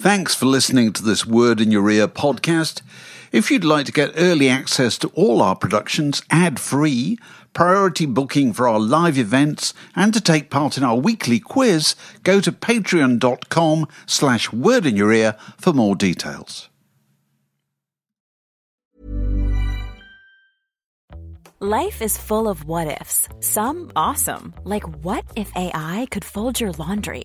Thanks for listening to this Word in Your Ear podcast. If you'd like to get early access to all our productions ad free, priority booking for our live events, and to take part in our weekly quiz, go to patreon.com slash word in your ear for more details. Life is full of what ifs. Some awesome, like what if AI could fold your laundry?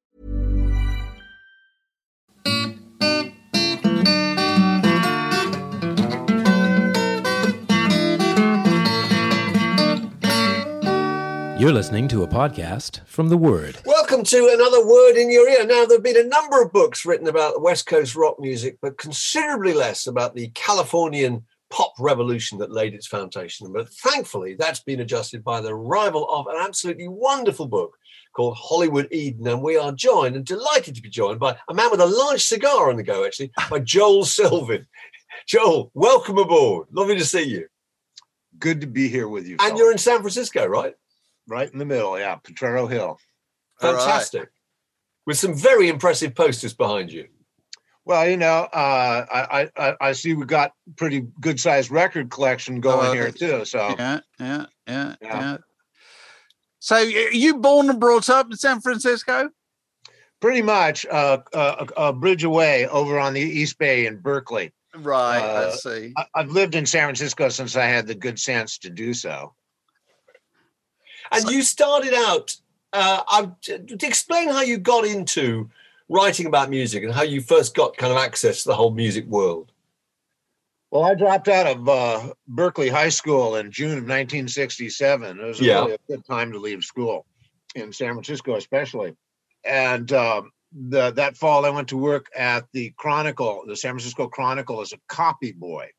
You're listening to a podcast from The Word. Welcome to another word in your ear. Now, there have been a number of books written about West Coast rock music, but considerably less about the Californian pop revolution that laid its foundation. But thankfully, that's been adjusted by the arrival of an absolutely wonderful book called Hollywood Eden. And we are joined and delighted to be joined by a man with a large cigar on the go, actually, by Joel Selvin. Joel, welcome aboard. Lovely to see you. Good to be here with you. And fellas. you're in San Francisco, right? Right in the middle, yeah, Potrero Hill. All right. Fantastic. With some very impressive posters behind you. Well, you know, uh, I, I I see we've got pretty good sized record collection going Oh, here too. So Yeah, yeah, yeah, Yeah. yeah. So, you born and brought up in San Francisco? pretty much uh, a, a bridge away over on the East Bay in Berkeley. Right, I Uh, see. I, I've lived in San Francisco since I had the good sense to do so. And you started out, uh, I, to explain how you got into writing about music and how you first got kind of access to the whole music world. Well, I dropped out of uh, Berkeley High School in June of 1967. It was Yeah. really a good time to leave school in San Francisco, especially. And um, the, that fall, I went to work at the Chronicle, the San Francisco Chronicle, as a copy boy.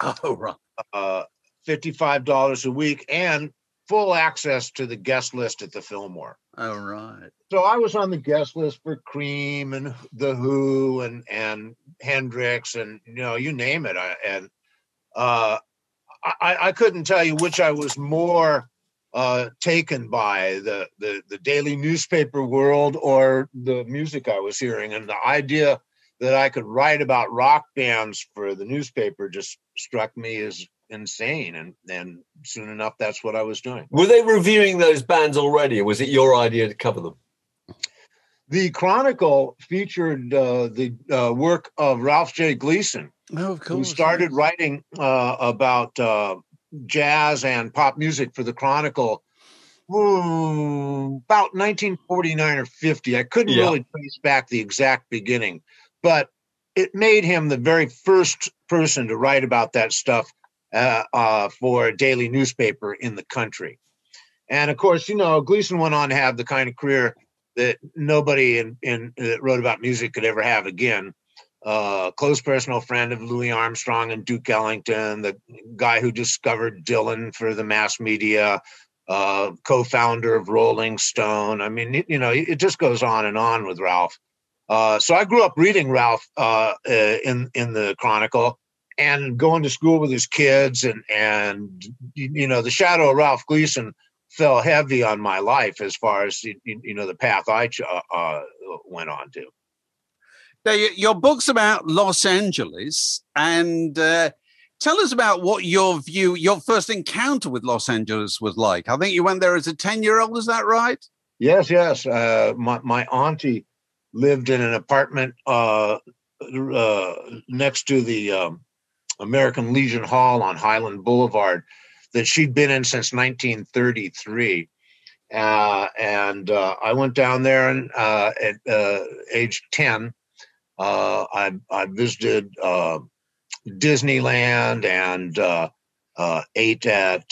Oh, right. Uh, Fifty-five dollars a week and full access to the guest list at the Fillmore. Oh, right. So I was on the guest list for Cream and The Who and and Hendrix and you know you name it. I, and uh, I I couldn't tell you which I was more uh, taken by the the the daily newspaper world or the music I was hearing and the idea that I could write about rock bands for the newspaper just struck me as insane and and soon enough that's what I was doing. Were they reviewing those bands already, or was it your idea to cover them? The Chronicle featured uh, the uh, work of Ralph J. Gleason, Oh, of who started writing uh, about uh, jazz and pop music for the Chronicle ooh, about 1949 or 50. I couldn't Yeah. really trace back the exact beginning, but it made him the very first person to write about that stuff uh, uh, for a daily newspaper in the country. And of course, you know, Gleason went on to have the kind of career that nobody in, in that wrote about music could ever have again. Uh, close personal friend of Louis Armstrong and Duke Ellington, the guy who discovered Dylan for the mass media, uh, co-founder of Rolling Stone. I mean, you know, it just goes on and on with Ralph. Uh, so I grew up reading Ralph uh, uh, in in the Chronicle and going to school with his kids, and and you know, the shadow of Ralph Gleason fell heavy on my life as far as you, know the path I uh, uh, went on to. Now, your book's about Los Angeles, and uh, tell us about what your view, your first encounter with Los Angeles was like. I think you went there as a 10 year old, is that right? Yes, yes. Uh, my my auntie lived in an apartment uh, uh, next to the um, American Legion Hall on Highland Boulevard. that she'd been in since 1933. Uh, and uh, I went down there and uh, at uh, age 10, uh, I, I visited uh, Disneyland and ate at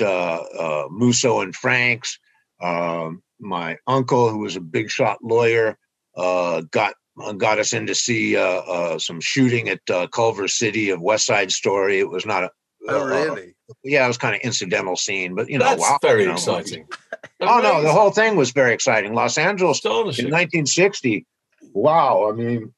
Musso and Frank's. Um, my uncle, who was a big shot lawyer, got Uh, got us in to see uh, uh, some shooting at Culver City of West Side Story. It was not a Oh, really? yeah, it was kind of incidental scene, but you know, That's wow, very you know, exciting. Oh no, the whole thing was very exciting. Los Angeles in 1960. Wow, I mean,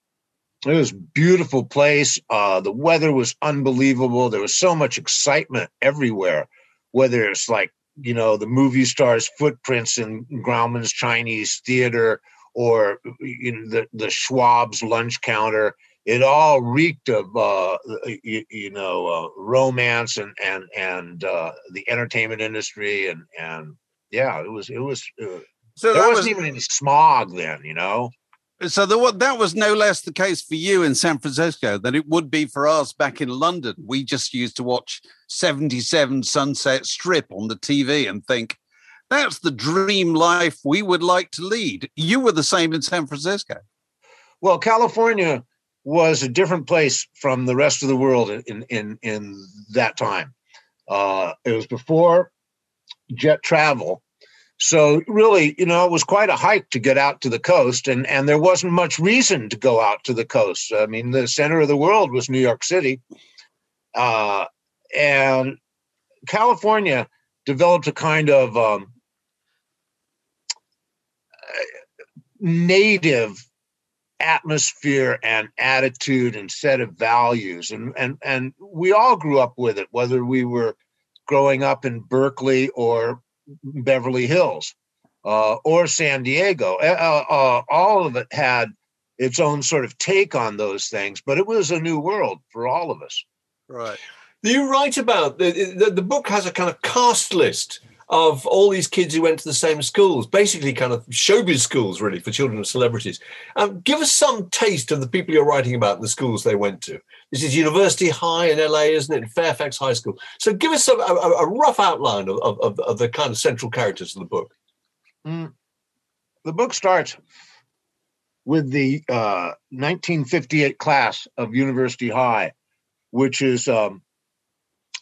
it was a beautiful place. Uh, the weather was unbelievable. There was so much excitement everywhere. Whether it's like you know the movie stars' footprints in Grauman's Chinese Theater or you know, the the Schwab's lunch counter, it all reeked of uh, you, you know uh, romance and and and uh, the entertainment industry and and yeah, it was it was uh, so there wasn't was even any smog then, you know. so the, that was no less the case for you in San Francisco than it would be for us back in London. We just used to watch 77 Sunset Strip on the TV and think that's the dream life we would like to lead. You were the same in San Francisco. Well, California was a different place from the rest of the world in in in that time. Uh, it was before jet travel, so really, you know, it was quite a hike to get out to the coast, and and there wasn't much reason to go out to the coast. I mean, the center of the world was New York City, uh, and California developed a kind of um, native atmosphere and attitude and set of values. And and and we all grew up with it whether we were growing up in Berkeley or Beverly Hills uh, or San Diego. Uh, uh, all of it had its own sort of take on those things but it was a new world for all of us. Right. You write about the, the the book has a kind of cast list of all these kids who went to the same schools, basically kind of showbiz schools, really, for children of celebrities. Um, give us some taste of the people you're writing about and the schools they went to. This is University High in LA, isn't it? Fairfax High School. So give us a, a, a rough outline of, of, of the kind of central characters of the book. Mm. The book starts with the uh, 1958 class of University High, which is um,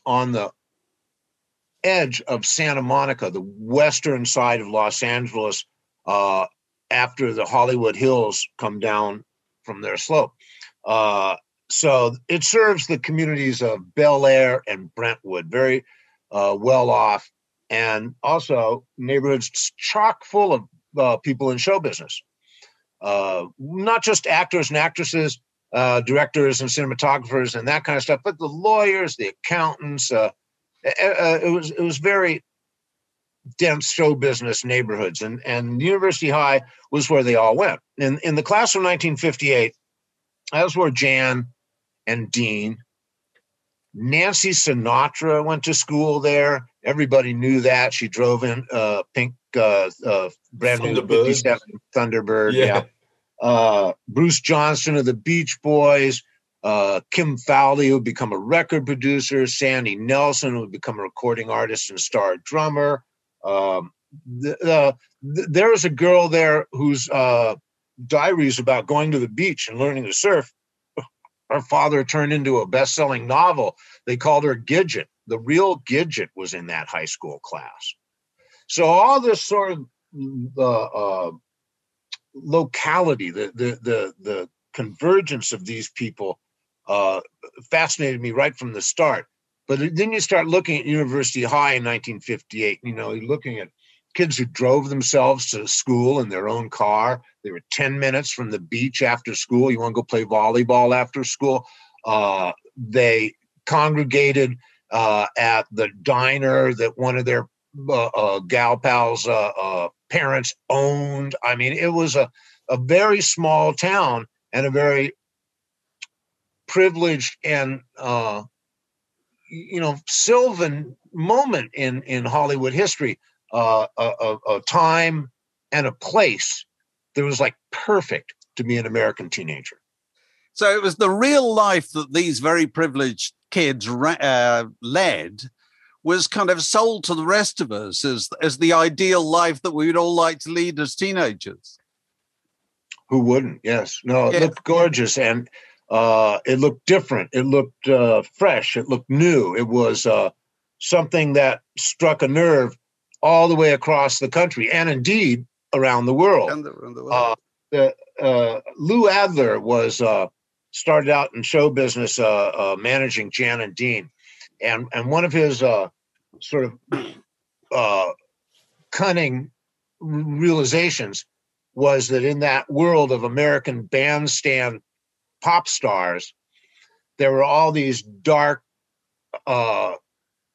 on the edge of Santa Monica, the western side of Los Angeles, uh, after the Hollywood Hills come down from their slope. Uh, so it serves the communities of Bel Air and Brentwood, very uh, well off, and also neighborhoods chock full of uh, people in show business. Uh, not just actors and actresses, uh, directors and cinematographers and that kind of stuff, but the lawyers, the accountants. Uh, uh, it was it was very dense show business neighborhoods, and and University High was where they all went. In in the class of 1958, that was where Jan and Dean, Nancy Sinatra went to school there. Everybody knew that she drove in uh, pink uh, uh, brand new Thunderbird. 57 Thunderbird. yeah uh, Bruce Johnston of the Beach Boys, uh, Kim Fowley, would become a record producer, Sandy Nelson, would become a recording artist and star drummer. Um, th- uh, th- there was a girl there whose uh, diaries about going to the beach and learning to surf. Her father turned into a best-selling novel. They called her Gidget. The real Gidget was in that high school class. So all this sort of uh, uh, locality, the the the the convergence of these people uh, fascinated me right from the start. But then you start looking at University High in 1958. You know, you're looking at kids who drove themselves to school in their own car. They were 10 minutes from the beach after school. You want to go play volleyball after school? Uh, they congregated uh, at the diner that one of their uh, uh, gal pals' uh, parents owned. I mean, it was a, a very small town and a very privileged and uh, you know sylvan moment in in Hollywood history. Uh, a, a, a time and a place that was like perfect to be an American teenager. So it was the real life that these very privileged kids uh, led was kind of sold to the rest of us as as the ideal life that we would all like to lead as teenagers. Who wouldn't? Yes. No, it Yeah. looked gorgeous and uh, it looked different. It looked uh, fresh. It looked new. It was uh, something that struck a nerve all the way across the country and indeed around the world. And and the- Uh, the, uh, Lou Adler was uh, started out in show business, uh, uh, managing Jan and Dean, and and one of his uh, sort of uh, cunning realizations was that in that world of American bandstand pop stars, there were all these dark uh,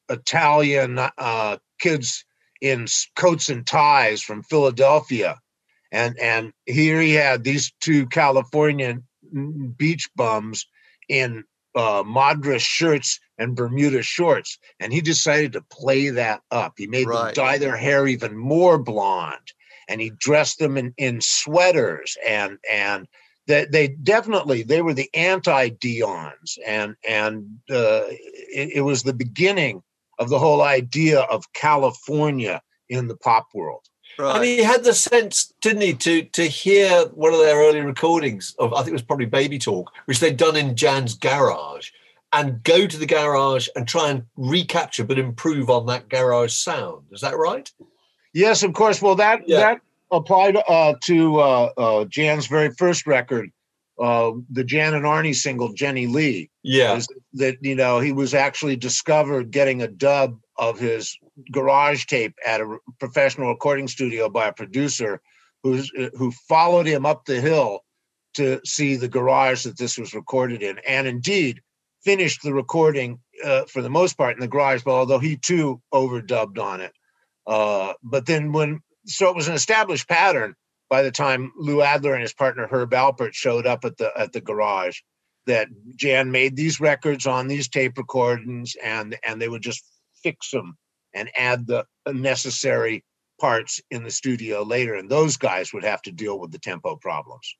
Italian uh, kids in coats and ties from Philadelphia, and and here he had these two Californian mm, beach bums in uh, Madras shirts and Bermuda shorts, and he decided to play that up. He made Right. them dye their hair even more blonde, and he dressed them in in sweaters and and that they definitely they were the anti Dions, and and uh, it, it was the beginning of the whole idea of California in the pop world. And he had the sense, didn't he, to to hear one of their early recordings of I think it was probably Baby Talk, which they'd done in Jan's garage, and go to the garage and try and recapture but improve on that garage sound. Is that right? Yes, of course. Well, that Yeah. that applied uh, to uh, uh, Jan's very first record, uh, the Jan and Arnie single "Jenny Lee." Yeah. that you know he was actually discovered getting a dub of his garage tape at a professional recording studio by a producer who's uh, who followed him up the hill to see the garage that this was recorded in and indeed finished the recording uh, for the most part in the garage but although he too overdubbed on it uh, but then when so it was an established pattern by the time Lou Adler and his partner Herb Alpert showed up at the at the garage that Jan made these records on these tape recordings and and they would just fix them and add the necessary parts in the studio later. And those guys would have to deal with the tempo problems.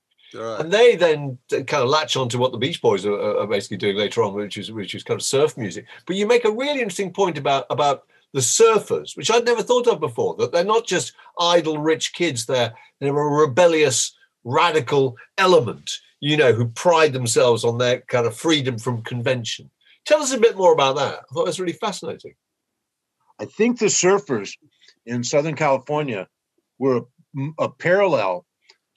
And they then kind of latch on to what the Beach Boys are, are are basically doing later on, which is which is kind of surf music. But you make a really interesting point about about the surfers, which I'd never thought of before. That they're not just idle rich kids; they're they're a rebellious, radical element, you know, who pride themselves on their kind of freedom from convention. Tell us a bit more about that. I thought it was really fascinating. I think the surfers in Southern California were a, a parallel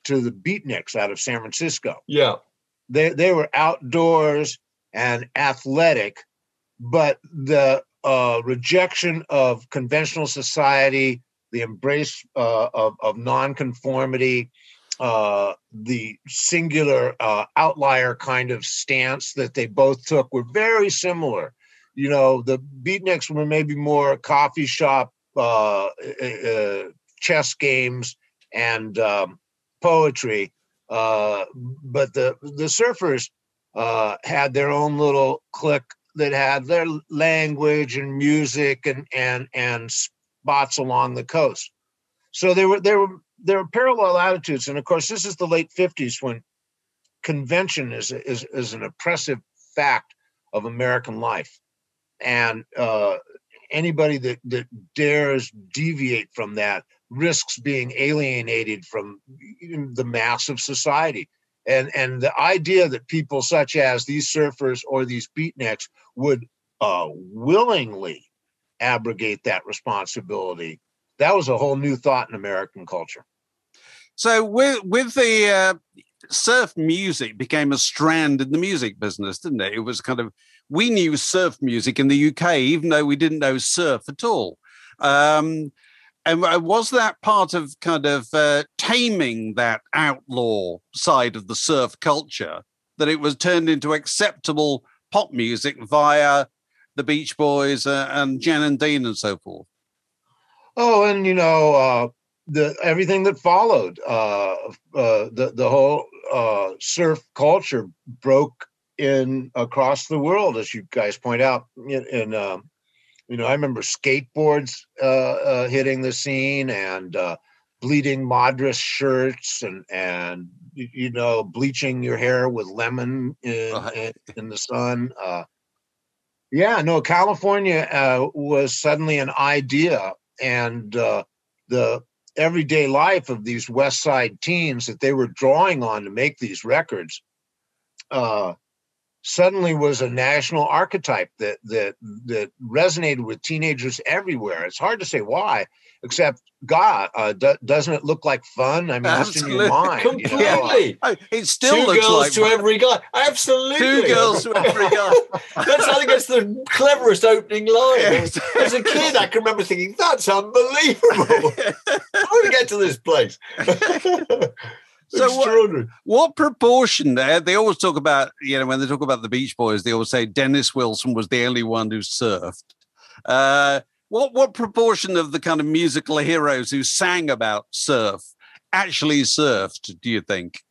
to the beatniks out of San Francisco. Yeah, They they were outdoors and athletic, but the uh, rejection of conventional society, the embrace uh, of of nonconformity, uh, the singular uh, outlier kind of stance that they both took were very similar. You know, the beatniks were maybe more coffee shop, uh, uh, chess games, and um, poetry. Uh, but the the surfers uh, had their own little clique that had their language and music and and and spots along the coast. So there were there were there were parallel attitudes, and of course, this is the late fifties when convention is is is an oppressive fact of American life, and uh, anybody that that dares deviate from that risks being alienated from the mass of society. And and the idea that people such as these surfers or these beatniks would uh, willingly abrogate that responsibility, that was a whole new thought in American culture. So with with the uh, surf music became a strand in the music business, didn't it? It was kind of we knew surf music in the UK, even though we didn't know surf at all. Um, and uh, was that part of kind of uh, taming that outlaw side of the surf culture that it was turned into acceptable pop music via the Beach Boys uh, and Jan and Dean and so forth? Oh, and you know uh, the everything that followed. Uh, uh, the the whole uh, surf culture broke in across the world, as you guys point out. In, in um, you know, I remember skateboards uh, hitting the scene and bleeding Madras shirts and and you, know bleaching your hair with lemon in, Right. in, in the sun. Uh, Yeah, no, California uh, was suddenly an idea, and uh, the everyday life of these West Side teens that they were drawing on to make these records uh, suddenly was a national archetype that that that resonated with teenagers everywhere. It's hard to say why, except God, uh, do, doesn't it look like fun? I mean, what's in your mind? Completely. You know? It still two looks girls like to every guy. Absolutely. two girls to every guy. That's I think it's the cleverest opening line. Yes. As a kid, I can remember thinking, "That's unbelievable." How did we get to this place? So what-. What proportion there? They always talk about, you know, when they talk about the Beach Boys, they always say Dennis Wilson was the only one who surfed. Uh, what what proportion of the kind of musical heroes who sang about surf actually surfed? Do you think?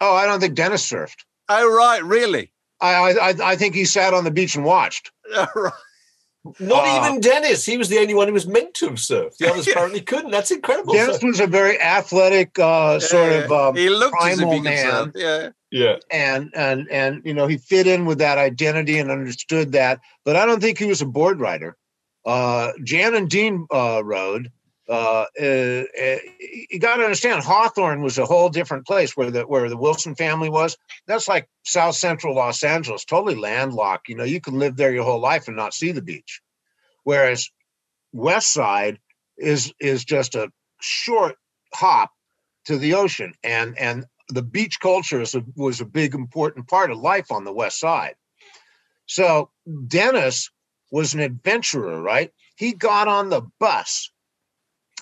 Oh, I don't think Dennis surfed. Oh, right, really? I, I I- think he sat on the beach and watched. Right. Not Uh, even Dennis. He was the only one who was meant to have surfed. The others apparently couldn't. That's incredible. Dennis So- was a very athletic uh, sort of um, he looked as if primal he man. Yeah. yeah. and and and you know he fit in with that identity and understood that but i don't think he was a board rider. uh jan and dean uh rode uh, uh, you got to understand hawthorne was a whole different place where the where the wilson family was. That's like south central los angeles totally landlocked. You know you can live there your whole life and not see the beach. Whereas west side is is just a short hop to the ocean and and the beach culture a, was a big important part of life on the west side. So dennis was an adventurer right? He got on the bus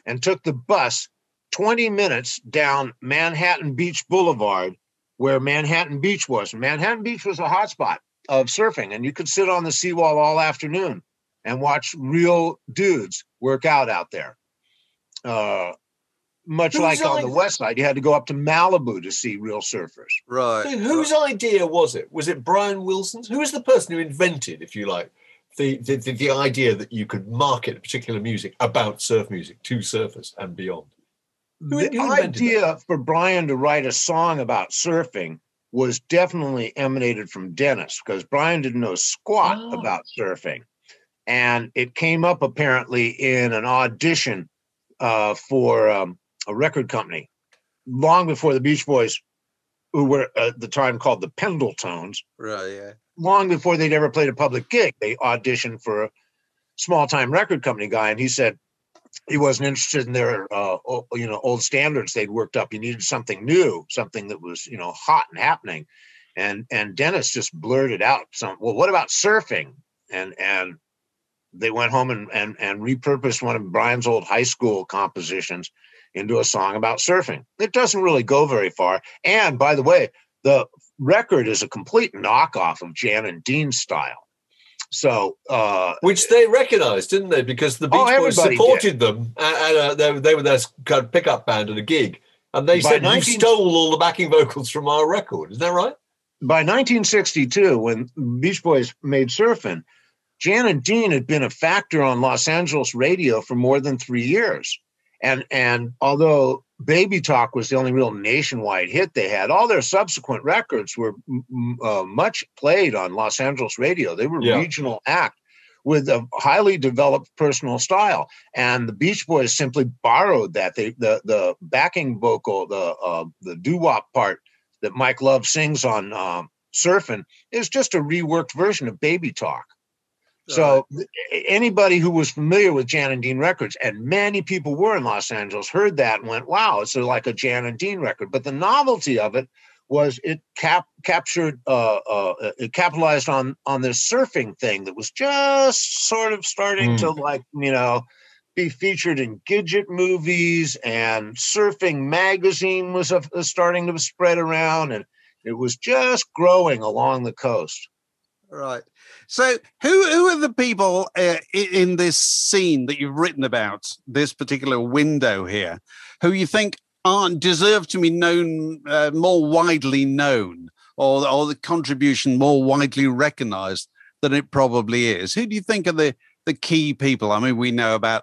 and took the bus 20 minutes down manhattan beach boulevard where manhattan beach was manhattan beach was a hotspot of surfing and you could sit on the seawall all afternoon and watch real dudes work out out there uh, much Who's like on on- the west side, you had to go up to Malibu to see real surfers. Right. So whose idea was it? Was it Brian Wilson's? Who was the person who invented, if you like, the, the, the, the idea that you could market a particular music about surf music to surfers and beyond? Who- the who invented idea for Brian to write a song about surfing was definitely emanated from Dennis because Brian didn't know squat Oh. about surfing. And it came up apparently in an audition uh, for um, a record company long before the Beach Boys, who were at the time called the Pendletones, Right. Yeah. Long before they'd ever played a public gig, they auditioned for a small time record company guy, and he said he wasn't interested in their uh, you know old standards they'd worked up. He needed something new, something that was you know hot and happening. And and Dennis just blurted out some. Well, what about surfing? And and they went home and and and repurposed one of Brian's old high school compositions into a song about surfing. It doesn't really go very far. And by the way, the record is a complete knockoff of Jan and Dean's style. So uh, Which they recognised, didn't they? Because the Beach Oh, Boys supported them, and, uh, they, they were their kind of pickup band at a gig, and they By said, 19 "You stole all the backing vocals from our record." Is that right? by 1962, when Beach Boys made Surfin', Jan and Dean had been a factor on Los Angeles radio for more than three years. And and although Baby Talk was the only real nationwide hit they had, all their subsequent records were uh, much played on Los Angeles radio. They were Yeah. regional act with a highly developed personal style, and the Beach Boys simply borrowed that. They the the backing vocal, the uh, the doo wop part that Mike Love sings on um, Surfing is just a reworked version of Baby Talk. So th- anybody who was familiar with Jan and Dean records, and many people were in Los Angeles, heard that and went, "Wow, it's like a Jan and Dean record." But the novelty of it was it cap captured, uh, uh, it capitalized on on this surfing thing that was just sort of starting to like you know be featured in Gidget movies, and Surfing Magazine was uh, starting to spread around, and it was just growing along the coast. Right. So, who who are the people uh, in this scene that you've written about, this particular window here, who you think aren't deserve to be known uh, more widely known, or or the contribution more widely recognised than it probably is? Who do you think are the the key people? I mean, we know about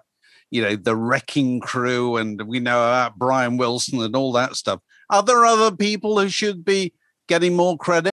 you know the Wrecking Crew, and we know about Brian Wilson and all that stuff. Are there other people who should be getting more credit?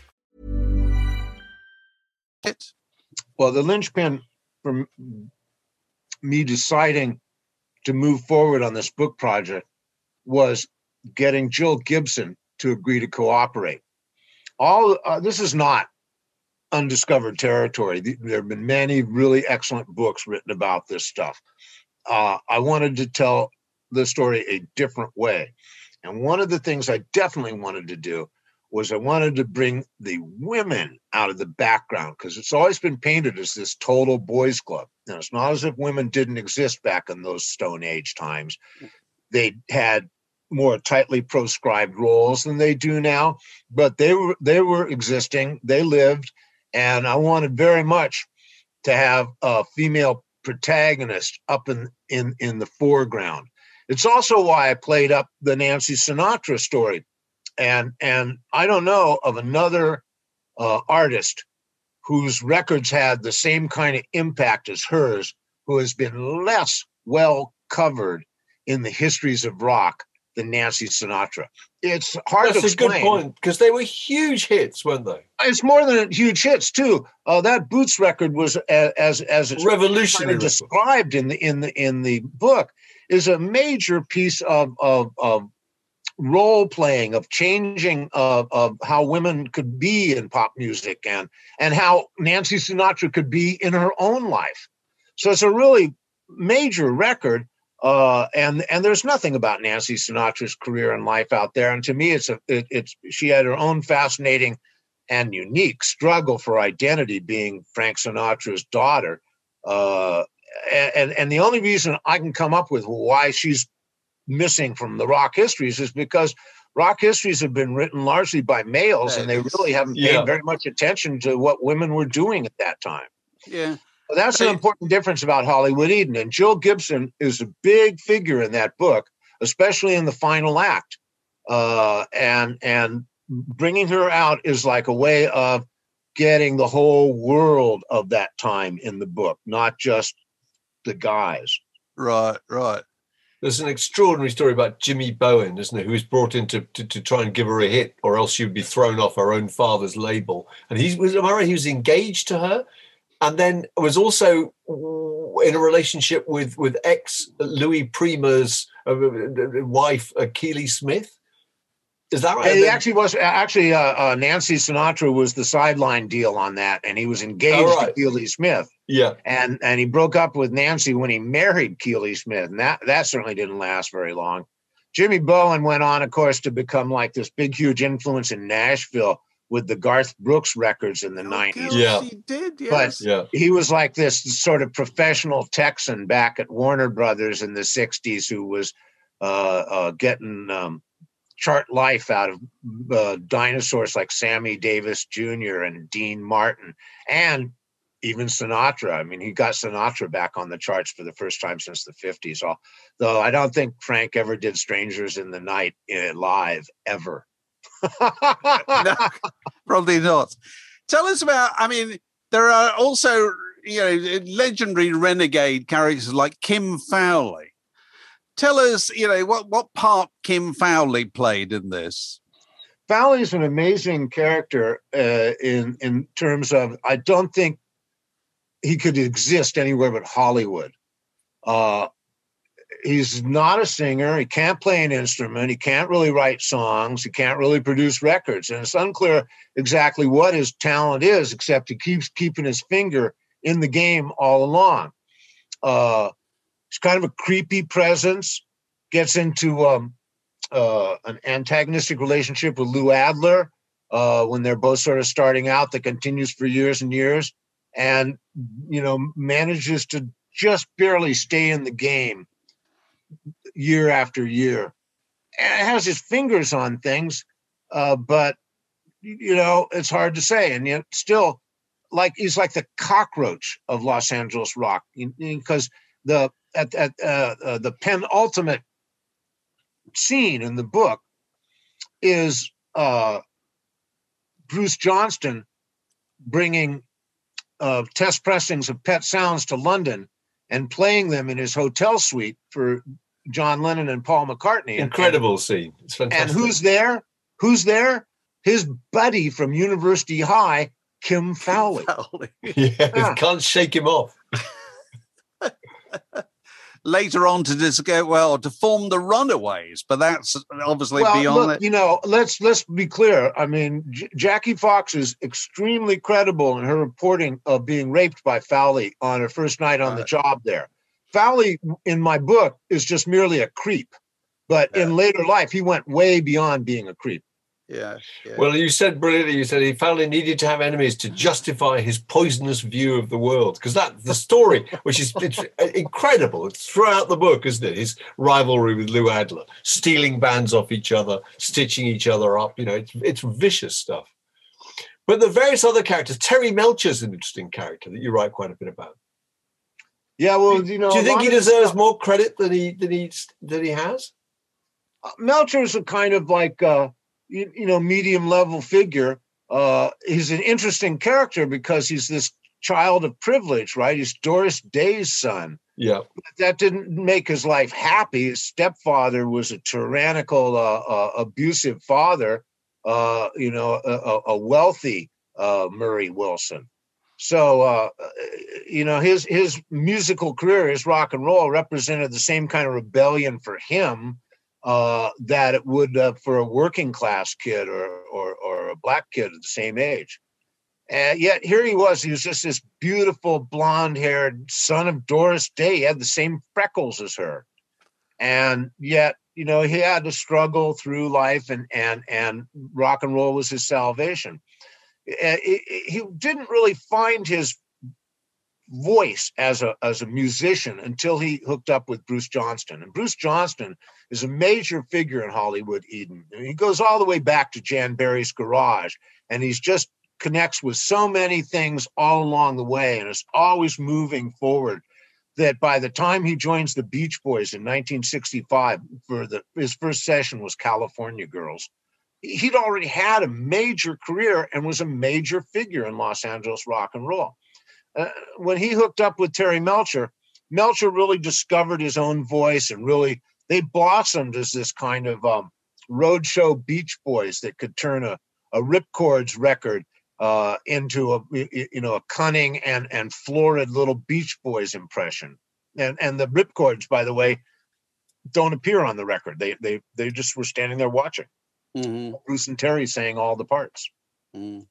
Well, the linchpin for me deciding to move forward on this book project was getting Jill Gibson to agree to cooperate. All uh, this is not undiscovered territory. There have been many really excellent books written about this stuff. Uh, I wanted to tell the story a different way. And one of the things I definitely wanted to do was I wanted to bring the women out of the background because it's always been painted as this total boys club. And it's not as if women didn't exist back in those Stone Age times. Mm. They had more tightly proscribed roles than they do now, but they were they were existing. They lived, and I wanted very much to have a female protagonist up in in in the foreground. It's also why I played up the Nancy Sinatra story and and I don't know of another uh, artist whose records had the same kind of impact as hers, who has been less well covered in the histories of rock than Nancy Sinatra. It's hard That's to explain. a good point because they were huge hits, weren't they? It's more than huge hits too. Uh, that Boots record was as as, as it's revolutionary described in the in the in the book is a major piece of of, of role playing of changing of, of how women could be in pop music and and how Nancy Sinatra could be in her own life. So it's a really major record. Uh, and and there's nothing about Nancy Sinatra's career and life out there. And to me, it's a it, it's she had her own fascinating and unique struggle for identity, being Frank Sinatra's daughter. Uh, and and the only reason I can come up with why she's missing from the rock histories is because rock histories have been written largely by males and they really haven't paid Yeah. very much attention to what women were doing at that time. Yeah. Well, that's an important difference about Hollywood Eden. And Jill Gibson is a big figure in that book, especially in the final act. Uh, and and bringing her out is like a way of getting the whole world of that time in the book, not just the guys. Right, right. There's an extraordinary story about Jimmy Bowen, isn't there, who was brought in to, to, to try and give her a hit, or else she would be thrown off her own father's label. And he was, am I right, he was engaged to her, and then was also in a relationship with with ex Louis Prima's uh, wife, uh, Keely Smith. Is that right? It actually was actually uh, uh, Nancy Sinatra was the sideline deal on that, and he was engaged Oh, to right. Keely Smith. Yeah. and and he broke up with Nancy when he married Keely Smith, and that that certainly didn't last very long. Jimmy Bowen went on, of course, to become like this big, huge influence in Nashville with the Garth Brooks records in the Oh, nineties. Yeah. He did, But- Yeah. He was like this sort of professional Texan back at Warner Brothers in the '60s, who was uh, uh, getting um, chart life out of uh, dinosaurs like Sammy Davis Jr. and Dean Martin, and even Sinatra. I mean, he got Sinatra back on the charts for the first time since the 50s. Although I don't think Frank ever did Strangers in the Night uh, live ever. no, probably not. Tell us about. I mean, there are also you know legendary renegade characters like Kim Fowley. Tell us, you know, what what part Kim Fowley played in this. Fowley is an amazing character uh, in in terms of. I don't think he could exist anywhere but Hollywood. Uh, he's not a singer. He can't play an instrument. He can't really write songs. He can't really produce records. And it's unclear exactly what his talent is, except he keeps keeping his finger in the game all along. Uh, kind of a creepy presence, gets into um, uh, an antagonistic relationship with Lou Adler uh, when they're both sort of starting out that continues for years and years and, you know, manages to just barely stay in the game year after year. And has his fingers on things, uh, but you know it's hard to say. And yet, still, like he's like the cockroach of Los Angeles rock because the at, at uh, uh, the penultimate scene in the book is uh, Bruce Johnston bringing uh, test pressings of Pet Sounds to London and playing them in his hotel suite for John Lennon and Paul McCartney. Incredible and, scene. It's fantastic. And who's there? Who's there? His buddy from University High, Kim Fowley. Fowley. yeah, yeah, can't shake him off. Later on to disco, well, to form the Runaways, but that's obviously well, beyond look, it. You know, let's let's be clear. I mean, J- Jackie Fox is extremely credible in her reporting of being raped by Fowley on her first night on the job there. Fowley, in my book, is just merely a creep, but yeah. in later life, he went way beyond being a creep. Yeah, yeah, Well, you said brilliantly. You said he Fowley needed to have enemies to justify his poisonous view of the world, because that the story, which is it's incredible, it's throughout the book, isn't it? His rivalry with Lou Adler, stealing bands off each other, stitching each other up. You know, it's it's vicious stuff. But the various other characters, Terry Melcher's an interesting character that you write quite a bit about. Yeah, well, you know, do you think he deserves more credit than he than he than he has? Uh, Melcher's a kind of like. Uh, you, you know medium level figure. Uh, he's an interesting character because he's this child of privilege, right? He's Doris Day's son. Yeah, but that didn't make his life happy. His stepfather was a tyrannical, uh, uh, abusive father. Uh, you know, a, a wealthy uh, Murray Wilson. So uh, you know his his musical career, his rock and roll, represented the same kind of rebellion for him uh, that it would uh, for a working class kid or, or, or a black kid of the same age. And yet here he was. He was just this beautiful blonde haired son of Doris Day. He had the same freckles as her. And yet, you know, he had to struggle through life and and and rock and roll was his salvation. He didn't really find his voice as a as a musician until he hooked up with Bruce Johnston. And Bruce Johnston is a major figure in Hollywood Eden. And he goes all the way back to Jan Berry's garage, and he's just connects with so many things all along the way, and is always moving forward. That by the time he joins the Beach Boys in 1965, for the his first session was California Girls. He'd already had a major career and was a major figure in Los Angeles rock and roll uh, when he hooked up with Terry Melcher, Melcher really discovered his own voice and really they blossomed as this kind of um, roadshow Beach Boys that could turn a, a Ripcords record uh, into a you know a cunning and and florid little Beach Boys impression. And and the Ripcords, by the way, don't appear on the record. They they they just were standing there watching. Mm-hmm. Bruce and Terry saying all the parts. Mm.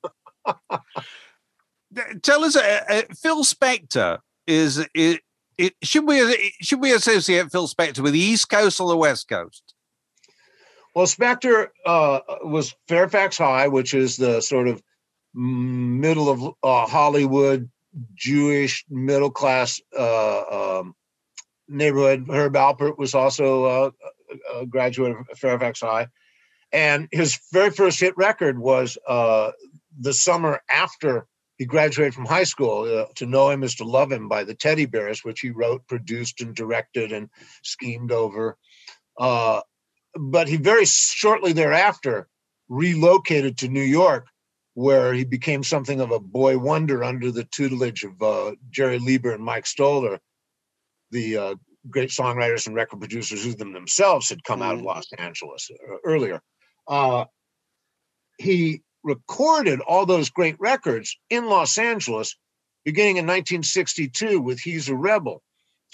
tell us, uh, uh, Phil Spector is it, it, should we should we associate Phil Spector with the East Coast or the West Coast? Well, Spector uh, was Fairfax High, which is the sort of middle of uh, Hollywood Jewish middle class uh, um, neighborhood. Herb Alpert was also uh, a graduate of Fairfax High, and his very first hit record was the summer after he graduated from high school. Uh, to know him is to love him by the Teddy Bears, which he wrote, produced, and directed and schemed over. Uh, but he very shortly thereafter relocated to New York, where he became something of a boy wonder under the tutelage of uh, Jerry Leiber and Mike Stoller, the uh, great songwriters and record producers who them themselves had come out of Los Angeles uh, earlier. Uh, he recorded all those great records in Los Angeles beginning in 1962 with He's a Rebel,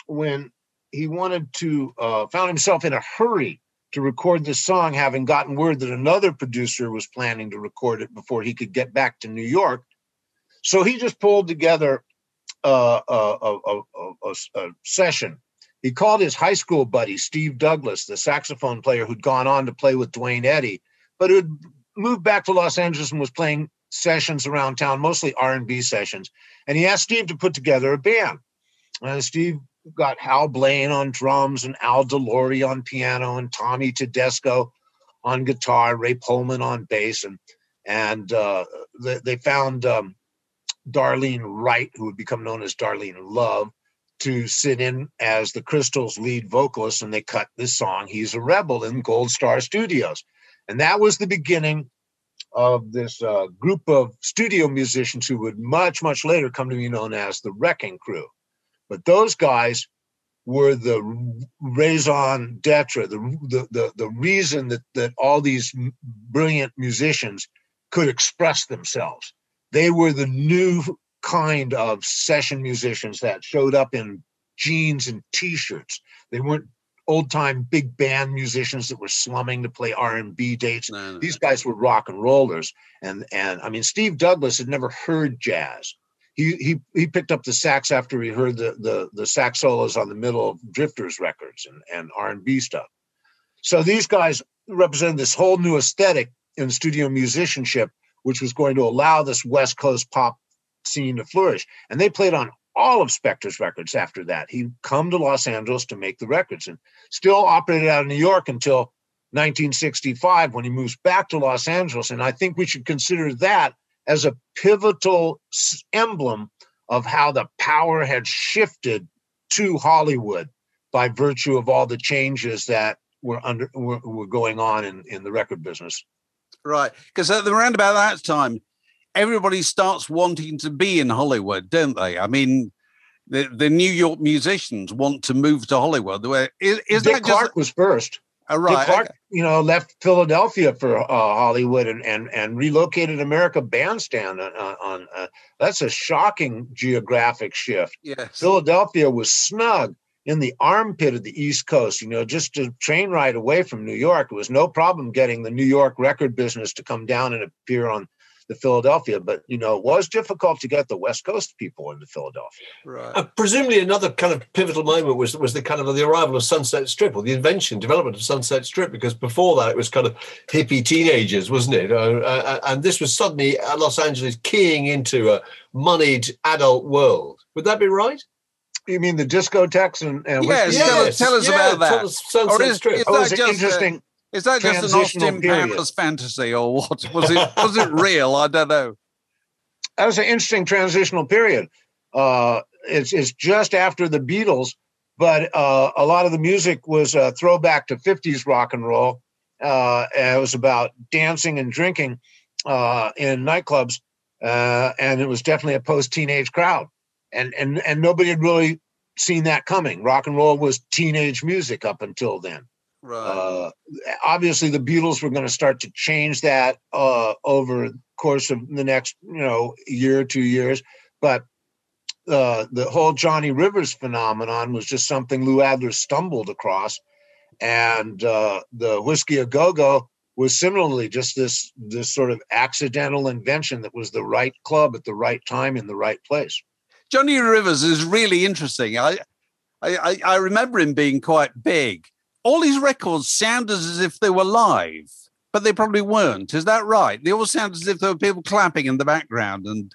when he wanted to, uh, found himself in a hurry to record this song, having gotten word that another producer was planning to record it before he could get back to New York. So he just pulled together uh, a, a, a, a, session. He called his high school buddy, Steve Douglas, the saxophone player who'd gone on to play with Duane Eddy, but who'd moved back to Los Angeles and was playing sessions around town, mostly R&B sessions. And he asked Steve to put together a band. And Steve got Hal Blaine on drums and Al De Lory on piano and Tommy Tedesco on guitar, Ray Pohlman on bass, and and uh, they, they, found um, Darlene Wright, who would become known as Darlene Love, to sit in as the Crystals' lead vocalist, and they cut this song "He's a Rebel" in Gold Star Studios, and that was the beginning of this uh, group of studio musicians who would much much later come to be known as the Wrecking Crew. But those guys were the raison d'etre, the, the, the, the reason that, that all these brilliant musicians could express themselves. They were the new kind of session musicians that showed up in jeans and t-shirts. They weren't old time big band musicians that were slumming to play R&B dates. No, no, These guys were rock and rollers. And, and I mean, Steve Douglas had never heard jazz he he he picked up the sax after he heard the the the sax solos on the middle of Drifters records and and R and B stuff. So these guys represented this whole new aesthetic in studio musicianship, which was going to allow this West Coast pop scene to flourish. And they played on all of Spector's records after that. He'd come to Los Angeles to make the records and still operated out of New York until 1965 when he moves back to Los Angeles. And I think we should consider that as a pivotal emblem of how the power had shifted to Hollywood by virtue of all the changes that were under were, were going on in, in the record business. Right, because around about that time, everybody starts wanting to be in Hollywood, don't they? I mean, the, the New York musicians want to move to Hollywood. The Is, is Dick that Clark just, was first. Uh, right. Dick Clark, you know, left Philadelphia for uh, Hollywood and, and and relocated America Bandstand on. on uh, that's a shocking geographic shift. Yes. Philadelphia was snug in the armpit of the East Coast. You know, just a train ride away from New York. It was no problem getting the New York record business to come down and appear on the Philadelphia, but you know, it was difficult to get the West Coast people into Philadelphia. Right. Uh, presumably, another kind of pivotal moment was was the kind of the arrival of Sunset Strip or the invention, development of Sunset Strip, because before that it was kind of hippie teenagers, wasn't it? Uh, uh, and this was suddenly uh, Los Angeles keying into a moneyed adult world. Would that be right? You mean the discotheques and, and yes, yes, tell, us, tell us about that. Sunset is, Strip. Is oh, that just interesting? Is that just an Austin Powers fantasy, or what? Was it was it real? I don't know. That was an interesting transitional period. Uh, it's it's just after the Beatles, but uh, a lot of the music was a throwback to '50s rock and roll. Uh, and it was about dancing and drinking uh, in nightclubs, uh, and it was definitely a post-teenage crowd, and and and nobody had really seen that coming. Rock and roll was teenage music up until then. Right. Uh, obviously, the Beatles were going to start to change that uh, over the course of the next, you know, year or two years. But uh, the whole Johnny Rivers phenomenon was just something Lou Adler stumbled across, and uh, the Whisky a Go Go was similarly just this this sort of accidental invention that was the right club at the right time in the right place. Johnny Rivers is really interesting. I I, I remember him being quite big all these records sound as if they were live, but they probably weren't. Is that right? They all sound as if there were people clapping in the background, and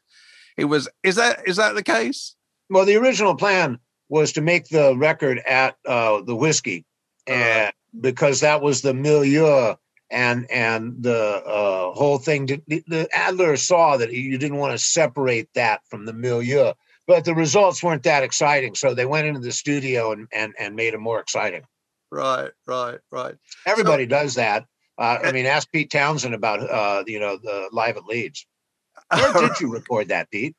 it was. Is that is that the case? Well, the original plan was to make the record at uh, the whiskey, and uh, because that was the milieu and and the uh, whole thing. The, the Adler saw that you didn't want to separate that from the milieu, but the results weren't that exciting, so they went into the studio and and and made it more exciting. Right, right, right. Everybody so, does that. Uh, I mean, ask Pete Townshend about uh, you know the live at Leeds. Where did you record that, Pete?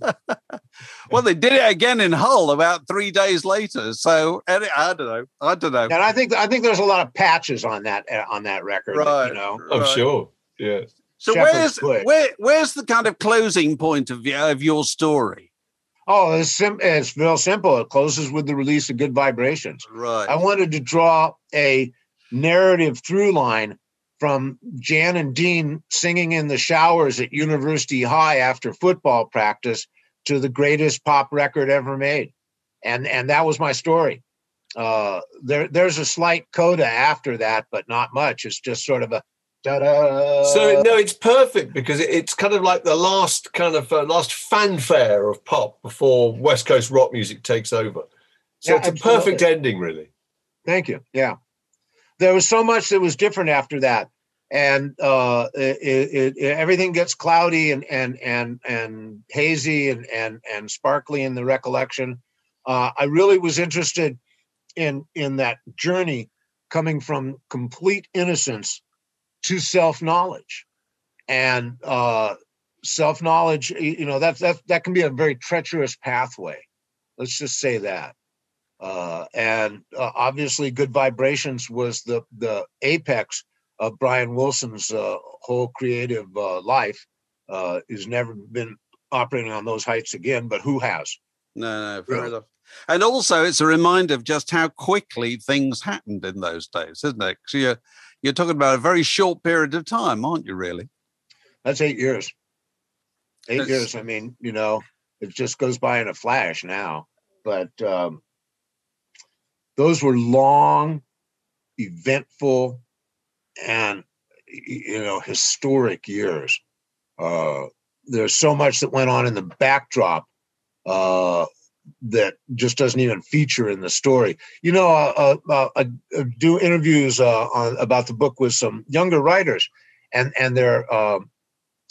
well, they did it again in Hull about three days later. So I don't know. I don't know. And I think I think there's a lot of patches on that uh, on that record. Right. You know, I'm Right. sure. Yeah. So Shepherd's where's where where's the kind of closing point of your, of your story? Oh, it's, sim- it's real simple. It closes with the release of Good Vibrations. Right. I wanted to draw a narrative through line from Jan and Dean singing in the showers at University High after football practice to the greatest pop record ever made. And and that was my story. Uh, there there's a slight coda after that, but not much. It's just sort of a da-da. So no, it's perfect because it's kind of like the last kind of uh, last fanfare of pop before West Coast rock music takes over. So Yeah, it's a perfect ending, really. Thank you. Yeah, there was so much that was different after that, and uh, it, it, it, everything gets cloudy and and and and hazy and and and sparkly in the recollection. Uh, I really was interested in in that journey coming from complete innocence to self knowledge, and uh, self knowledge. You know that that that can be a very treacherous pathway. Let's just say that uh, and uh, obviously good vibrations was the the apex of brian wilson's uh, whole creative uh, life uh, he's never been operating on those heights again but who has No, no, fair Yeah. enough. And also, it's a reminder of just how quickly things happened in those days, isn't it? So you're you're talking about a very short period of time, aren't you? Really? that's eight years eight That's- years i mean you know it just goes by in a flash now but um, those were long eventful and you know historic years uh, there's so much that went on in the backdrop uh, that just doesn't even feature in the story. You know, uh, uh, uh, I do interviews uh, on, about the book with some younger writers, and and they're um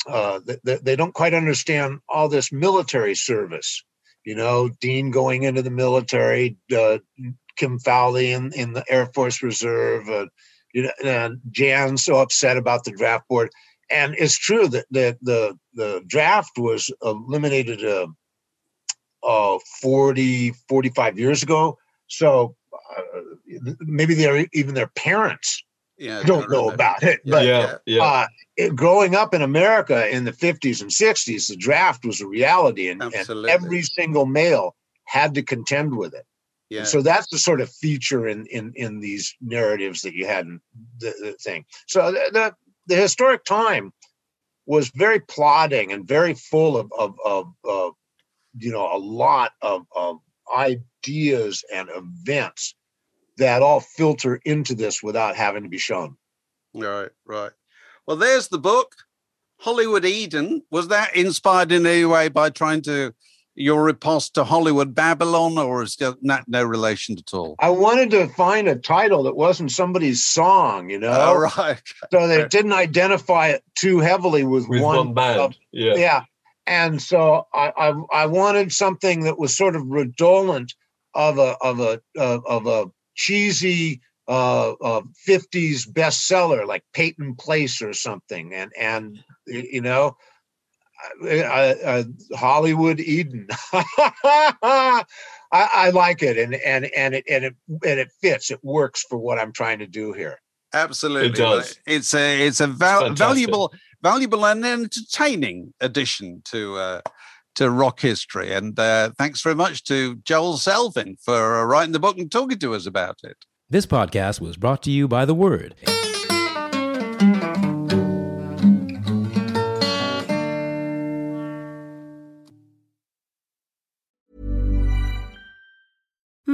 uh, they, they don't quite understand all this military service. You know, Dean going into the military, uh, Kim Fowley in, in the Air Force Reserve, uh, you know, and Jan so upset about the draft board. And it's true that the the, the draft was eliminated uh, uh, 40, 45 years ago. So uh, maybe they're even their parents Yeah. don't know remember. about it. Yeah, But yeah, yeah. uh, it, growing up in America in the 50s and 60s, the draft was a reality, and, and every single male had to contend with it. Yeah. So that's the sort of feature in in in these narratives that you had in the, the thing. So the, the the historic time was very plodding and very full of of of, of you know a lot of of ideas and events that all filter into this without having to be shown. Right, right. Well, there's the book, Hollywood Eden. Was that inspired in any way by trying to your riposte to Hollywood Babylon, or is there not no relation at all? I wanted to find a title that wasn't somebody's song, you know, oh, right. so they didn't identify it too heavily with, With one, one, band. of- yeah. yeah. And so I, I I wanted something that was sort of redolent of a of a of, of a cheesy uh, uh 50s bestseller like Peyton Place or something and and you know uh, uh, Hollywood Eden I, I like it and and and it and it and it fits it works for what I'm trying to do here Absolutely. It does. It's a it's a val- fantastic. valuable valuable and entertaining addition to uh, to rock history. And uh, thanks very much to Joel Selvin for uh, writing the book and talking to us about it. This podcast was brought to you by The Word.